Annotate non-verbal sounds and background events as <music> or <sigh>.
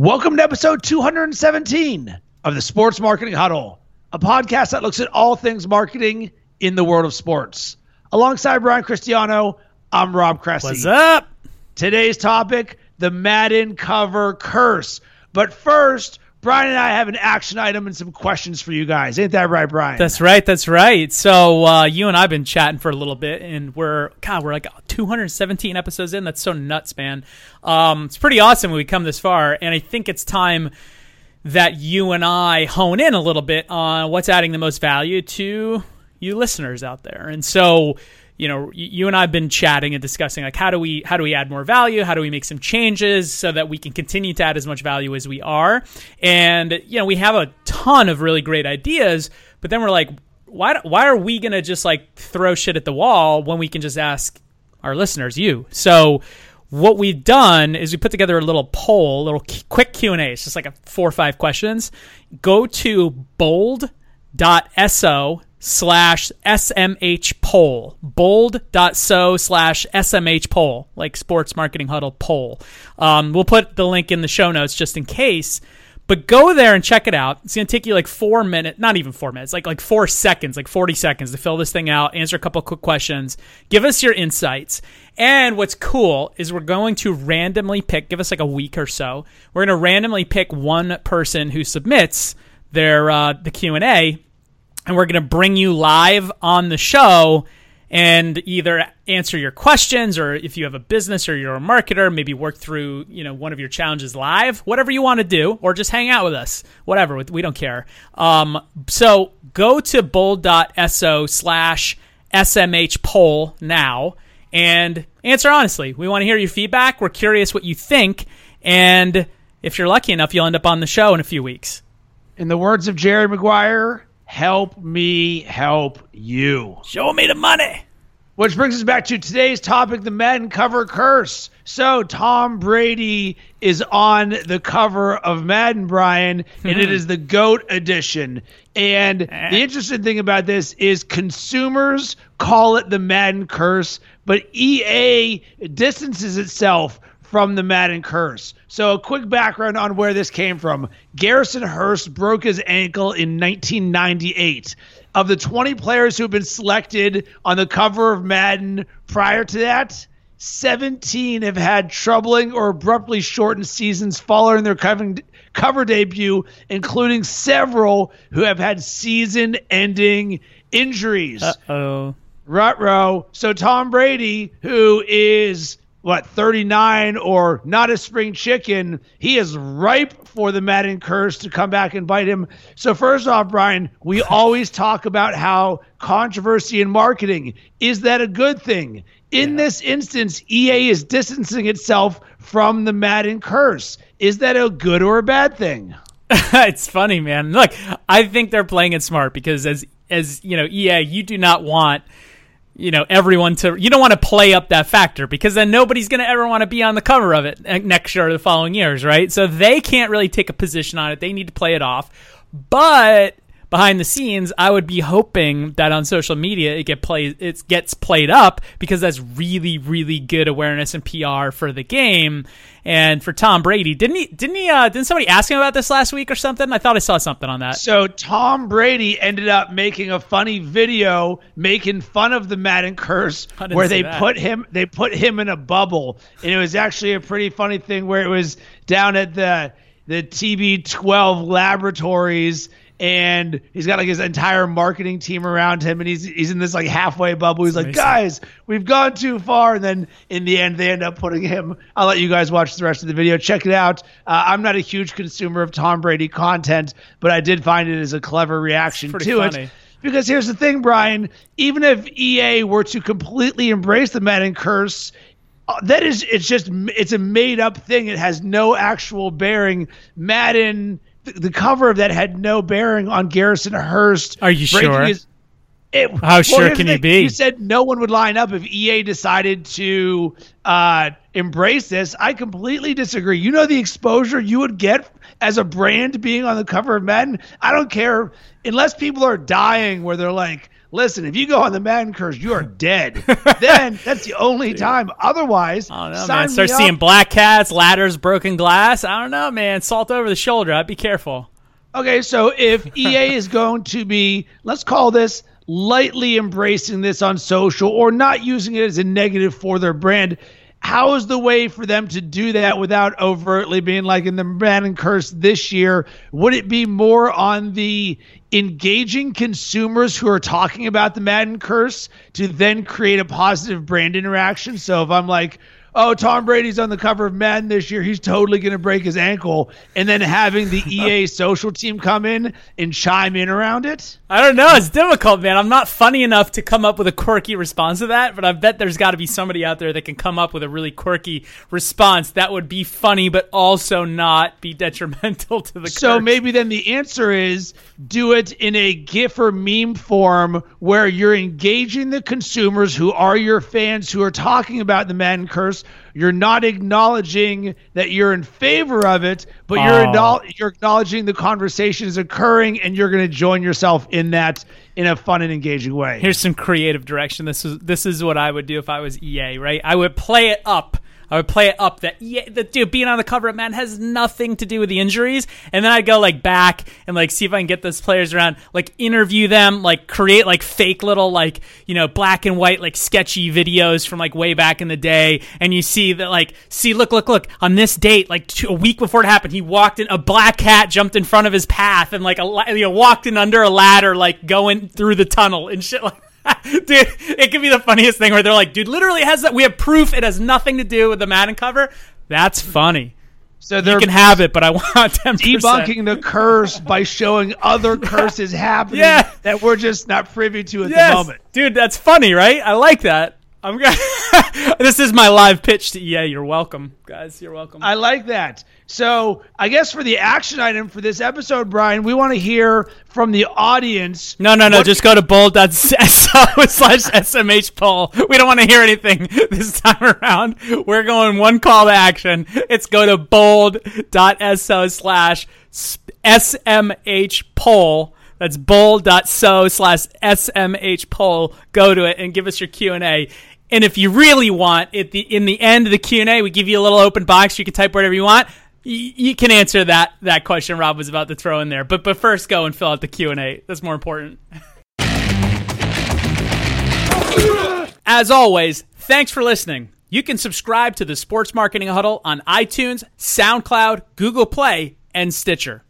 Welcome to episode 217 of the Sports Marketing Huddle, a podcast that looks at all things marketing in the world of sports. Alongside Brian Cristiano, I'm Rob Cressy. What's up? Today's topic the Madden cover curse. But first, Brian and I have an action item and some questions for you guys. Ain't that right, Brian? That's right. That's right. So uh, you and I've been chatting for a little bit, and we're God, we're like 217 episodes in. That's so nuts, man. Um, it's pretty awesome when we come this far, and I think it's time that you and I hone in a little bit on what's adding the most value to you listeners out there. And so you know you and I've been chatting and discussing like how do we how do we add more value how do we make some changes so that we can continue to add as much value as we are and you know we have a ton of really great ideas but then we're like why why are we to just like throw shit at the wall when we can just ask our listeners you so what we've done is we put together a little poll, a little quick Q and A. It's just like a four or five questions. Go to bold.so slash SMH poll. Bold.so slash SMH poll, like sports marketing huddle poll. Um, we'll put the link in the show notes just in case. But go there and check it out. It's gonna take you like four minutes, not even four minutes, like like four seconds, like forty seconds to fill this thing out, answer a couple quick questions, give us your insights. And what's cool is we're going to randomly pick, give us like a week or so. We're gonna randomly pick one person who submits their uh, the Q and we're going to bring you live on the show and either answer your questions or if you have a business or you're a marketer maybe work through you know one of your challenges live whatever you want to do or just hang out with us whatever we don't care. Um, so go to bold.so slash smh poll now and answer honestly. We want to hear your feedback. We're curious what you think. And if you're lucky enough you'll end up on the show in a few weeks. In the words of jerry maguire help me help you. Show me the money. Which brings us back to today's topic the Madden cover curse. So, Tom Brady is on the cover of Madden, Brian, and it hmm. is the GOAT edition. And eh. the interesting thing about this is consumers call it the Madden curse, but EA distances itself from the Madden curse. So, a quick background on where this came from. Garrison Hearst broke his ankle in 1998. Of the 20 players who have been selected on the cover of Madden prior to that, 17 have had troubling or abruptly shortened seasons following their cover, cover debut, including several who have had season ending injuries. Uh oh. Rutro. So Tom Brady, who is what 39 or not a spring chicken he is ripe for the madden curse to come back and bite him. So first off brian we <laughs> always talk about how controversy in marketing is that a good thing? In yeah. this instance ea is distancing itself from the madden curse. Is that a good or a bad thing? <laughs> It's funny man. Look i think they're playing it smart because as as you know ea you do not want you know everyone to you don't want to play up that factor because then nobody's going to ever want to be on the cover of it eh, next year or the following years right? So they can't really take a position on it. They need to play it off. But behind the scenes, I would be hoping that on social media it get played it gets played up because that's really really good awareness and PR for the game and for Tom Brady. Didn't he didn't he uh, didn't somebody ask him about this last week or something? I thought I saw something on that. So Tom Brady ended up making a funny video making fun of the Madden curse where they that. put him they put him in a bubble and it was actually a pretty funny thing where it was down at the the TB12 laboratories and he's got like his entire marketing team around him and he's he's in this like halfway bubble. He's That's like amazing. guys we've gone too far. And then in the end they end up putting him i'll let you guys watch the rest of the video. Check it out. Uh, i'm not a huge consumer of tom brady content but i did find it as a clever reaction to funny. it because here's the thing brian. Even if ea were to completely embrace the madden curse uh, that is it's just it's a made up thing. It has no actual bearing. Madden the cover of that had no bearing on Garrison Hearst. Are you sure? His, it, How well, sure can you be? You said no one would line up if EA decided to uh, embrace this. I completely disagree. You know the exposure you would get as a brand being on the cover of Madden. I don't care unless people are dying where they're like, listen, if you go on the Madden curse, you are dead. <laughs> then that's the only time. Otherwise, I don't know, man. Start seeing black cats, ladders, broken glass. I don't know, man. Salt over the shoulder. I'd be careful. Okay, so if <laughs> EA is going to be, let's call this lightly embracing this on social or not using it as a negative for their brand, how is the way for them to do that without overtly being like in the Madden curse this year? Would it be more on the engaging consumers who are talking about the Madden curse to then create a positive brand interaction? So if I'm like, oh, Tom Brady's on the cover of Madden this year. He's totally going to break his ankle. And then having the <laughs> EA social team come in and chime in around it? I don't know. It's difficult, man. I'm not funny enough to come up with a quirky response to that, but I bet there's got to be somebody out there that can come up with a really quirky response that would be funny, but also not be <laughs> detrimental to the So curse. maybe then the answer is do it in a GIF or meme form where you're engaging the consumers who are your fans who are talking about the Madden curse you're not acknowledging that you're in favor of it, but you're oh. you're acknowledging the conversation is occurring, and you're going to join yourself in that in a fun and engaging way. Here's some creative direction. This is this is what I would do if I was EA. Right, I would play it up I would play it up that yeah, the dude being on the cover of man has nothing to do with the injuries, and then I'd go like back and like see if I can get those players around, like interview them, like create like fake little like you know black and white like sketchy videos from like way back in the day, and you see that like see look look look on this date like two, a week before it happened, he walked in a black cat jumped in front of his path and like a you know walked in under a ladder like going through the tunnel and shit like <laughs> dude, it could be the funniest thing where they're like, dude, literally has that. We have proof it has nothing to do with the Madden cover. That's funny. So they can have it, but I <laughs> want them debunking the curse by showing other <laughs> curses happening yeah. that we're just not privy to at yes. the moment. Dude, that's funny, right? I like that. I'm gonna. <laughs> this is my live pitch to EA. You're welcome, guys. You're welcome. I like that. So I guess for the action item for this episode, Brian, we want to hear from the audience. No, no, no. What- just go to bold.so slash smh poll. We don't want to hear anything <laughs> this time around. We're going one call to action. It's go to bold.so slash smh poll. That's bold.so slash smh poll. Go to it and give us your Q&A. And if you really want, at the in the end of the Q and A, we give you a little open box. You can type whatever you want. You can answer that that question Rob was about to throw in there. But but first, go and fill out the Q and A. That's more important. <laughs> As always, thanks for listening. You can subscribe to the Sports Marketing Huddle on iTunes, SoundCloud, Google Play, and Stitcher.